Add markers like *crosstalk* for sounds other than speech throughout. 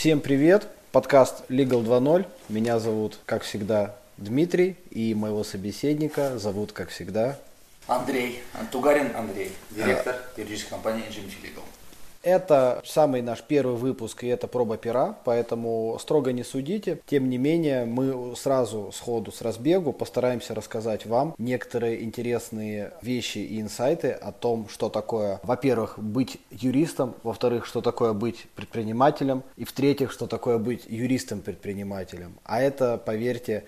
Всем привет! Подкаст Legal 2.0. Меня зовут, как всегда, Дмитрий, и моего собеседника зовут, как всегда, Андрей, Антугарин Андрей, директор юридической компании GMT Legal. Это самый наш первый выпуск, и это проба пера, поэтому строго не судите. Тем не менее, мы сразу сходу с разбегу постараемся рассказать вам некоторые интересные вещи и инсайты о том, что такое, во-первых, быть юристом, во-вторых, что такое быть предпринимателем, и в-третьих, что такое быть юристом-предпринимателем. А это, поверьте,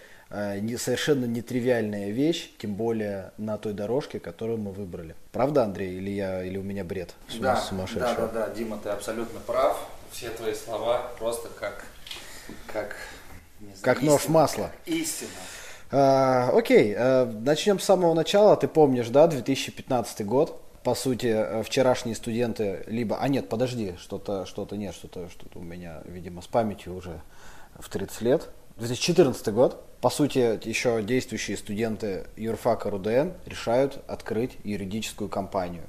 не, совершенно нетривиальная вещь, тем более на той дорожке, которую мы выбрали. Правда, Андрей, или я, или у меня бред да, сумасшедший? Да, да, да, Дима, ты абсолютно прав. Все твои слова просто как, как, знаю, как истина, нож масла. Истина. А, окей, а, начнем с самого начала. Ты помнишь, да, 2015 год? По сути, э, вчерашние студенты либо... А нет, подожди, что-то, что-то нет, что-то, что-то у меня, видимо, с памятью уже в 30 лет. 2014 год. По сути, еще действующие студенты юрфака РУДН решают открыть юридическую компанию.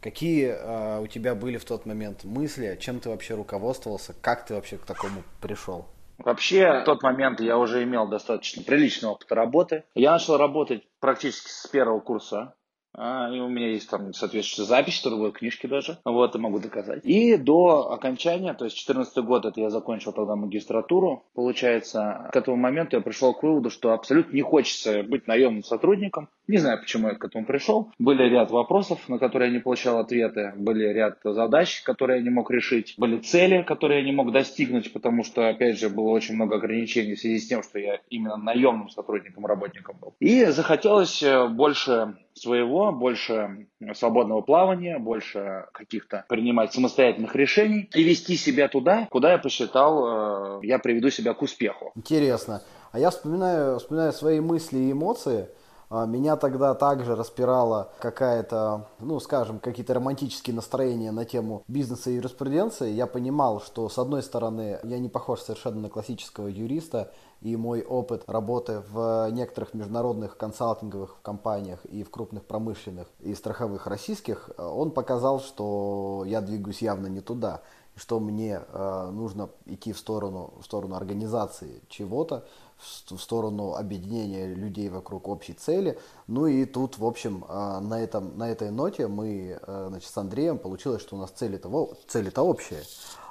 Какие э, у тебя были в тот момент мысли, чем ты вообще руководствовался, как ты вообще к такому пришел? Вообще, в тот момент я уже имел достаточно приличный опыт работы. Я начал работать практически с первого курса а, и у меня есть там соответствующая запись, трудовой книжки даже. Вот, и могу доказать. И до окончания, то есть 14 год, это я закончил тогда магистратуру, получается, к этому моменту я пришел к выводу, что абсолютно не хочется быть наемным сотрудником. Не знаю, почему я к этому пришел. Были ряд вопросов, на которые я не получал ответы. Были ряд задач, которые я не мог решить. Были цели, которые я не мог достигнуть, потому что, опять же, было очень много ограничений в связи с тем, что я именно наемным сотрудником, работником был. И захотелось э, больше своего, больше свободного плавания, больше каких-то принимать самостоятельных решений и вести себя туда, куда я посчитал, э, я приведу себя к успеху. Интересно. А я вспоминаю, вспоминаю свои мысли и эмоции. А, меня тогда также распирала какая-то, ну, скажем, какие-то романтические настроения на тему бизнеса и юриспруденции. Я понимал, что, с одной стороны, я не похож совершенно на классического юриста, и мой опыт работы в некоторых международных консалтинговых компаниях и в крупных промышленных и страховых российских, он показал, что я двигаюсь явно не туда, что мне э, нужно идти в сторону, в сторону организации чего-то, в сторону объединения людей вокруг общей цели. Ну и тут, в общем, э, на, этом, на этой ноте мы э, значит, с Андреем получилось, что у нас цели-то, цели-то общие.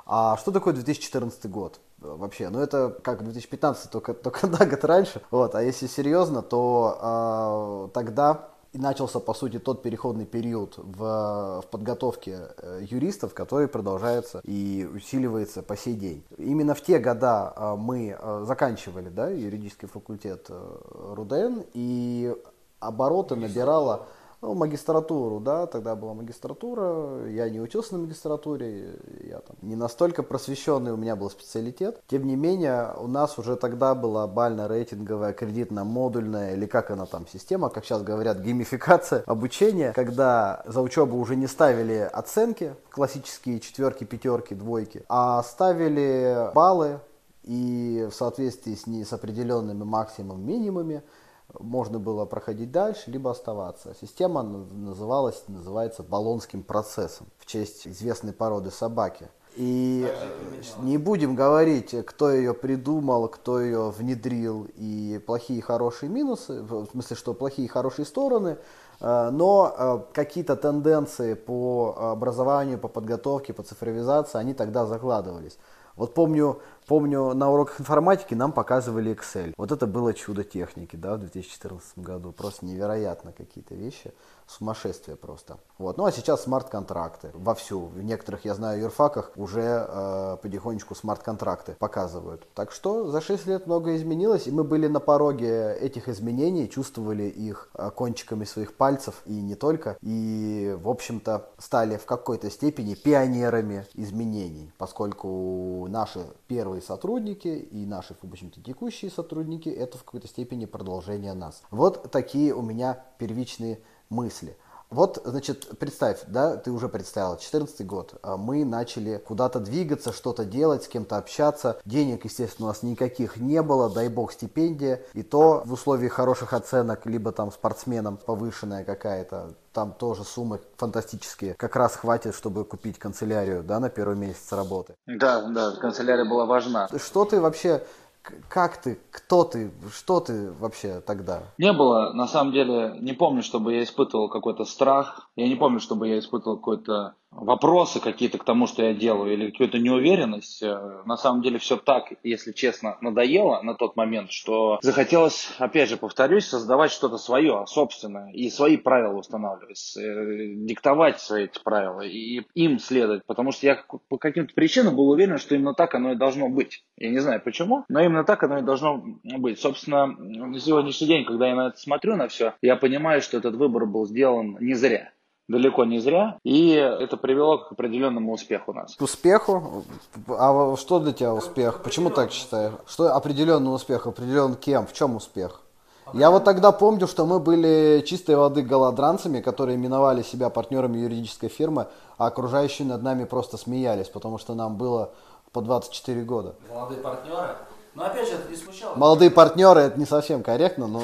А что такое 2014 год? вообще. Ну, это как 2015, только, *laughs* только на год раньше. Вот. А если серьезно, то э, тогда и начался, по сути, тот переходный период в, в подготовке э, юристов, который продолжается и усиливается по сей день. Именно в те года э, мы э, заканчивали да, юридический факультет РУДН, и обороты набирала ну, магистратуру, да, тогда была магистратура, я не учился на магистратуре, я там не настолько просвещенный у меня был специалитет. Тем не менее, у нас уже тогда была бально-рейтинговая, кредитно-модульная, или как она там, система, как сейчас говорят, геймификация обучения, когда за учебу уже не ставили оценки, классические четверки, пятерки, двойки, а ставили баллы, и в соответствии с, не, с определенными максимумами, минимумами, можно было проходить дальше, либо оставаться. Система называлась, называется Болонским процессом в честь известной породы собаки. И не будем говорить, кто ее придумал, кто ее внедрил, и плохие и хорошие минусы, в смысле, что плохие и хорошие стороны, э, но э, какие-то тенденции по образованию, по подготовке, по цифровизации, они тогда закладывались. Вот помню, помню, на уроках информатики нам показывали Excel. Вот это было чудо техники, да, в 2014 году. Просто невероятно какие-то вещи сумасшествие просто. Вот. Ну а сейчас смарт-контракты вовсю. В некоторых, я знаю, юрфаках уже э, потихонечку смарт-контракты показывают. Так что за 6 лет много изменилось, и мы были на пороге этих изменений, чувствовали их э, кончиками своих пальцев и не только. И, в общем-то, стали в какой-то степени пионерами изменений, поскольку наши первые сотрудники и наши, в общем-то, текущие сотрудники, это в какой-то степени продолжение нас. Вот такие у меня первичные мысли. Вот, значит, представь, да, ты уже представил, 14 год, а мы начали куда-то двигаться, что-то делать, с кем-то общаться. Денег, естественно, у нас никаких не было, дай бог стипендия. И то в условиях хороших оценок, либо там спортсменам повышенная какая-то, там тоже суммы фантастические. Как раз хватит, чтобы купить канцелярию, да, на первый месяц работы. Да, да, канцелярия была важна. Что ты вообще как ты, кто ты, что ты вообще тогда? Не было, на самом деле, не помню, чтобы я испытывал какой-то страх, я не помню, чтобы я испытывал какой-то вопросы какие-то к тому, что я делаю, или какую-то неуверенность. Э, на самом деле все так, если честно, надоело на тот момент, что захотелось, опять же, повторюсь, создавать что-то свое, собственное, и свои правила устанавливать, э, диктовать свои эти правила и им следовать, потому что я по каким-то причинам был уверен, что именно так оно и должно быть. Я не знаю почему, но именно так оно и должно быть. Собственно, на сегодняшний день, когда я на это смотрю, на все, я понимаю, что этот выбор был сделан не зря далеко не зря, и это привело к определенному успеху у нас. К успеху? А что для тебя успех? Почему так считаешь? Что определенный успех? Определен кем? В чем успех? Я вот тогда помню, что мы были чистой воды голодранцами, которые именовали себя партнерами юридической фирмы, а окружающие над нами просто смеялись, потому что нам было по 24 года. Молодые партнеры? Но опять же, это не смущало. Молодые партнеры, это не совсем корректно, но,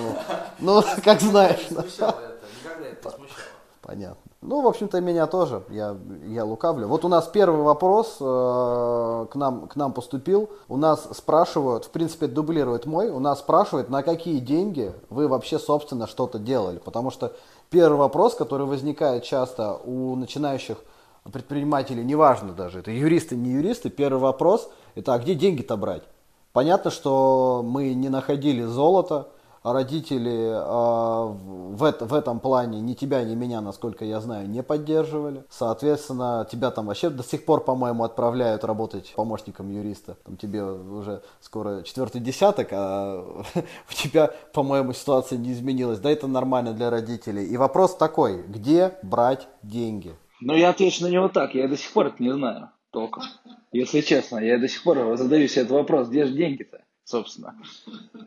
ну, *laughs* как знаешь. Не смущало это, никогда это не смущало. Понятно. Ну, в общем-то, меня тоже, я, я лукавлю. Вот у нас первый вопрос э, к, нам, к нам поступил. У нас спрашивают, в принципе, дублирует мой, у нас спрашивают, на какие деньги вы вообще, собственно, что-то делали. Потому что первый вопрос, который возникает часто у начинающих предпринимателей, неважно даже, это юристы, не юристы, первый вопрос, это а где деньги-то брать? Понятно, что мы не находили золото, родители э, в, в этом плане ни тебя, ни меня, насколько я знаю, не поддерживали. Соответственно, тебя там вообще до сих пор, по-моему, отправляют работать помощником юриста. Там тебе уже скоро четвертый десяток, а *laughs* у тебя, по-моему, ситуация не изменилась. Да, это нормально для родителей. И вопрос такой, где брать деньги? Ну, я отвечу на него так, я до сих пор это не знаю толком. Если честно, я до сих пор задаю себе этот вопрос, где же деньги-то? собственно.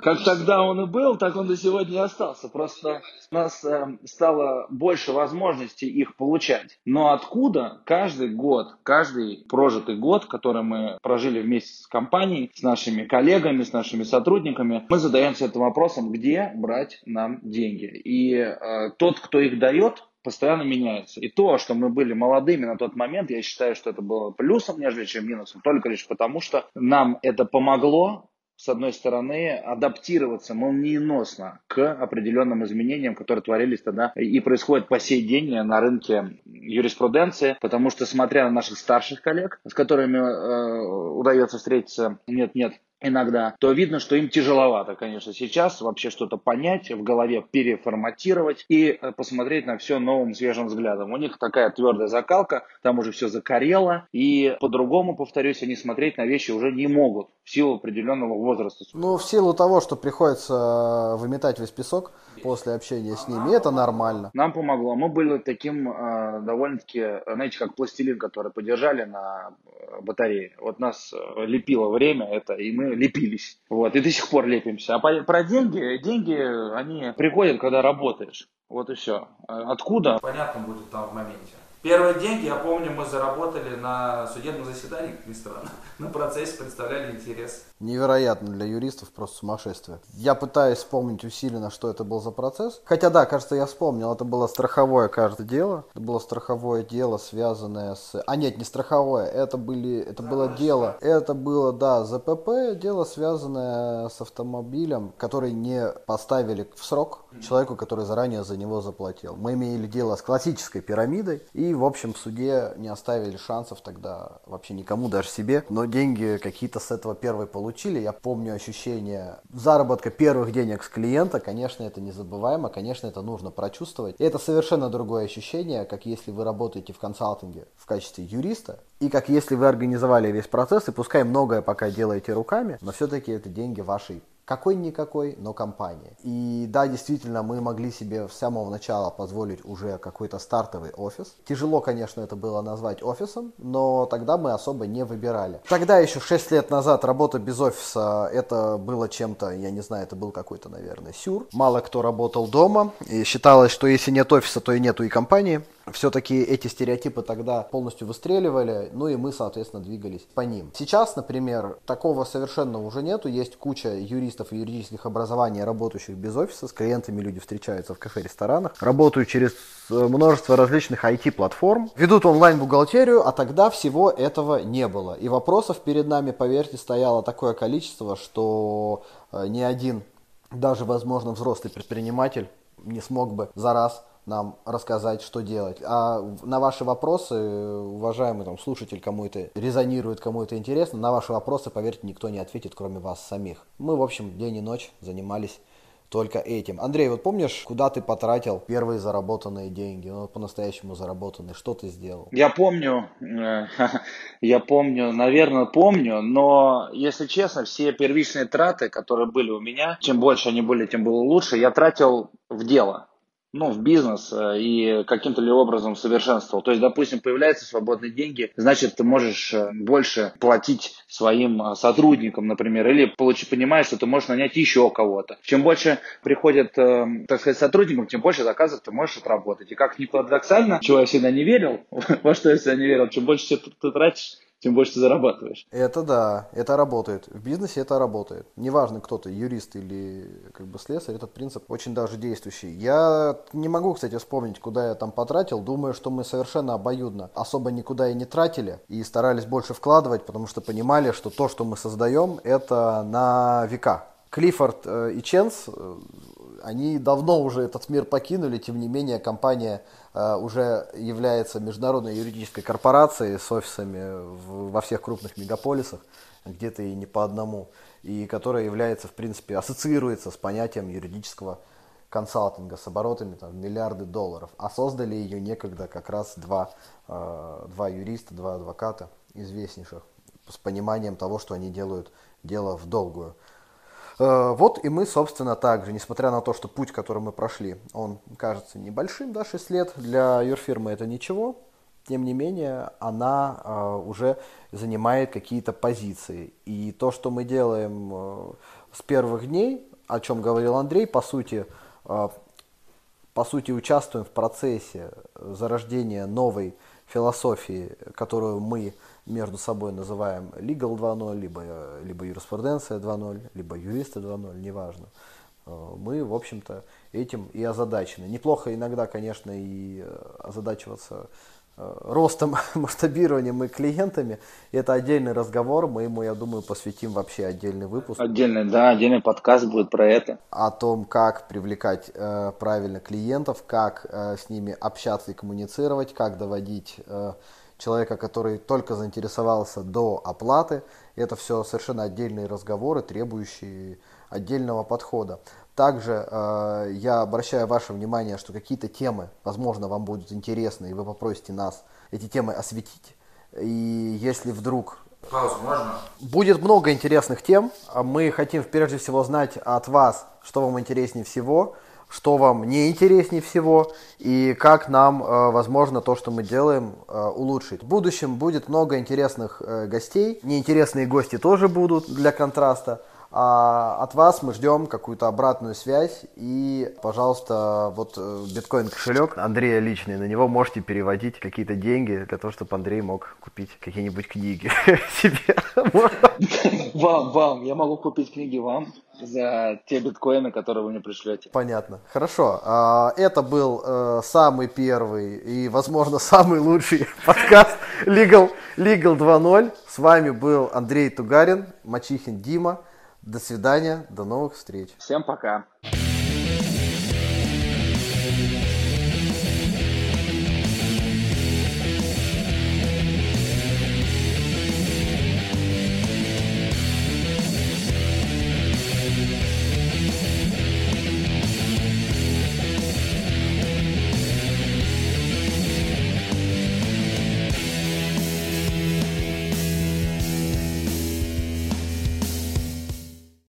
Как тогда он и был, так он до сегодня и остался. Просто у нас э, стало больше возможностей их получать. Но откуда каждый год, каждый прожитый год, который мы прожили вместе с компанией, с нашими коллегами, с нашими сотрудниками, мы задаемся этим вопросом, где брать нам деньги. И э, тот, кто их дает, постоянно меняется. И то, что мы были молодыми на тот момент, я считаю, что это было плюсом, нежели чем минусом, только лишь потому, что нам это помогло с одной стороны, адаптироваться молниеносно к определенным изменениям, которые творились тогда и происходят по сей день на рынке юриспруденции, потому что, смотря на наших старших коллег, с которыми э, удается встретиться нет-нет, иногда, то видно, что им тяжеловато, конечно, сейчас вообще что-то понять, в голове переформатировать и э, посмотреть на все новым свежим взглядом. У них такая твердая закалка, там уже все закорело, и по-другому, повторюсь, они смотреть на вещи уже не могут в силу определенного возраста. Ну, в силу того, что приходится выметать весь песок после общения с ними, это нормально. Нам помогло. Мы были таким э, довольно-таки, знаете, как пластилин, который подержали на э, батарее. Вот нас лепило время это, и мы лепились. Вот, и до сих пор лепимся. А про деньги, деньги, они приходят, когда работаешь. Вот и все. А откуда? Понятно будет там в моменте. Первые деньги, я помню, мы заработали на судебном заседании, как ни странно. *laughs* На процессе представляли интерес. Невероятно для юристов, просто сумасшествие. Я пытаюсь вспомнить усиленно, что это был за процесс. Хотя да, кажется, я вспомнил, это было страховое, каждое дело. Это было страховое дело, связанное с... А нет, не страховое, это, были... это было дело. Это было, да, ЗПП, дело, связанное с автомобилем, который не поставили в срок человеку, который заранее за него заплатил. Мы имели дело с классической пирамидой, и в общем, в суде не оставили шансов тогда вообще никому, даже себе. Но деньги какие-то с этого первой получили. Я помню ощущение заработка первых денег с клиента. Конечно, это незабываемо, конечно, это нужно прочувствовать. И это совершенно другое ощущение, как если вы работаете в консалтинге в качестве юриста, и как если вы организовали весь процесс, и пускай многое пока делаете руками, но все-таки это деньги вашей какой-никакой, но компания. И да, действительно, мы могли себе с самого начала позволить уже какой-то стартовый офис. Тяжело, конечно, это было назвать офисом, но тогда мы особо не выбирали. Тогда еще 6 лет назад работа без офиса, это было чем-то, я не знаю, это был какой-то, наверное, сюр. Мало кто работал дома, и считалось, что если нет офиса, то и нету и компании все-таки эти стереотипы тогда полностью выстреливали, ну и мы, соответственно, двигались по ним. Сейчас, например, такого совершенно уже нету. Есть куча юристов и юридических образований, работающих без офиса. С клиентами люди встречаются в кафе-ресторанах, работают через э, множество различных IT-платформ, ведут онлайн-бухгалтерию, а тогда всего этого не было. И вопросов перед нами, поверьте, стояло такое количество, что э, ни один, даже, возможно, взрослый предприниматель не смог бы за раз нам рассказать, что делать. А на ваши вопросы, уважаемый там, слушатель, кому это резонирует, кому это интересно, на ваши вопросы, поверьте, никто не ответит, кроме вас самих. Мы, в общем, день и ночь занимались только этим. Андрей, вот помнишь, куда ты потратил первые заработанные деньги, ну, по-настоящему заработанные, что ты сделал? Я помню, э, *laughs* я помню, наверное, помню, но, если честно, все первичные траты, которые были у меня, чем больше они были, тем было лучше, я тратил в дело ну, в бизнес э, и каким-то ли образом совершенствовал. То есть, допустим, появляются свободные деньги, значит, ты можешь э, больше платить своим э, сотрудникам, например, или получить, понимаешь, что ты можешь нанять еще кого-то. Чем больше приходит, так сказать, сотрудников, тем больше заказов ты можешь отработать. И как ни парадоксально, чего я всегда не верил, *laughs* во что я всегда не верил, чем больше ты тратишь, тем больше ты зарабатываешь. Это да, это работает. В бизнесе это работает. Неважно, кто ты, юрист или как бы слесарь, этот принцип очень даже действующий. Я не могу, кстати, вспомнить, куда я там потратил. Думаю, что мы совершенно обоюдно особо никуда и не тратили и старались больше вкладывать, потому что понимали, что то, что мы создаем, это на века. Клиффорд э, и Ченс э, они давно уже этот мир покинули, тем не менее компания уже является международной юридической корпорацией с офисами в, во всех крупных мегаполисах, где-то и не по одному, и которая является, в принципе, ассоциируется с понятием юридического консалтинга с оборотами там, миллиарды долларов. А создали ее некогда как раз два, э, два юриста, два адвоката известнейших с пониманием того, что они делают дело в долгую. Э, вот и мы, собственно, также, несмотря на то, что путь, который мы прошли, он кажется небольшим, да, 6 лет, для юрфирмы это ничего, тем не менее, она э, уже занимает какие-то позиции. И то, что мы делаем э, с первых дней, о чем говорил Андрей, по сути, по сути, участвуем в процессе зарождения новой философии, которую мы между собой называем Legal 2.0, либо, либо юриспруденция 2.0, либо юристы 2.0, неважно. Э, мы, в общем-то, этим и озадачены. Неплохо иногда, конечно, и э, озадачиваться э, ростом, *laughs* масштабированием и клиентами. Это отдельный разговор, мы ему, я думаю, посвятим вообще отдельный выпуск. Отдельный, да, отдельный подкаст будет про это. О том, как привлекать э, правильно клиентов, как э, с ними общаться и коммуницировать, как доводить э, человека, который только заинтересовался до оплаты. Это все совершенно отдельные разговоры, требующие отдельного подхода. Также э, я обращаю ваше внимание, что какие-то темы, возможно, вам будут интересны, и вы попросите нас эти темы осветить. И если вдруг Паузу можно? Будет много интересных тем. Мы хотим прежде всего знать от вас, что вам интереснее всего что вам не интереснее всего и как нам, э, возможно, то, что мы делаем, э, улучшить. В будущем будет много интересных э, гостей, неинтересные гости тоже будут для контраста. А от вас мы ждем какую-то обратную связь. И, пожалуйста, вот биткоин кошелек Андрея личный, на него можете переводить какие-то деньги для того, чтобы Андрей мог купить какие-нибудь книги *laughs* себе. Вам, вам, я могу купить книги вам за те биткоины, которые вы мне пришлете. Понятно. Хорошо. А, это был э, самый первый и, возможно, самый лучший *laughs* подкаст Legal, Legal 2.0. С вами был Андрей Тугарин, Мачихин Дима. До свидания, до новых встреч. Всем пока.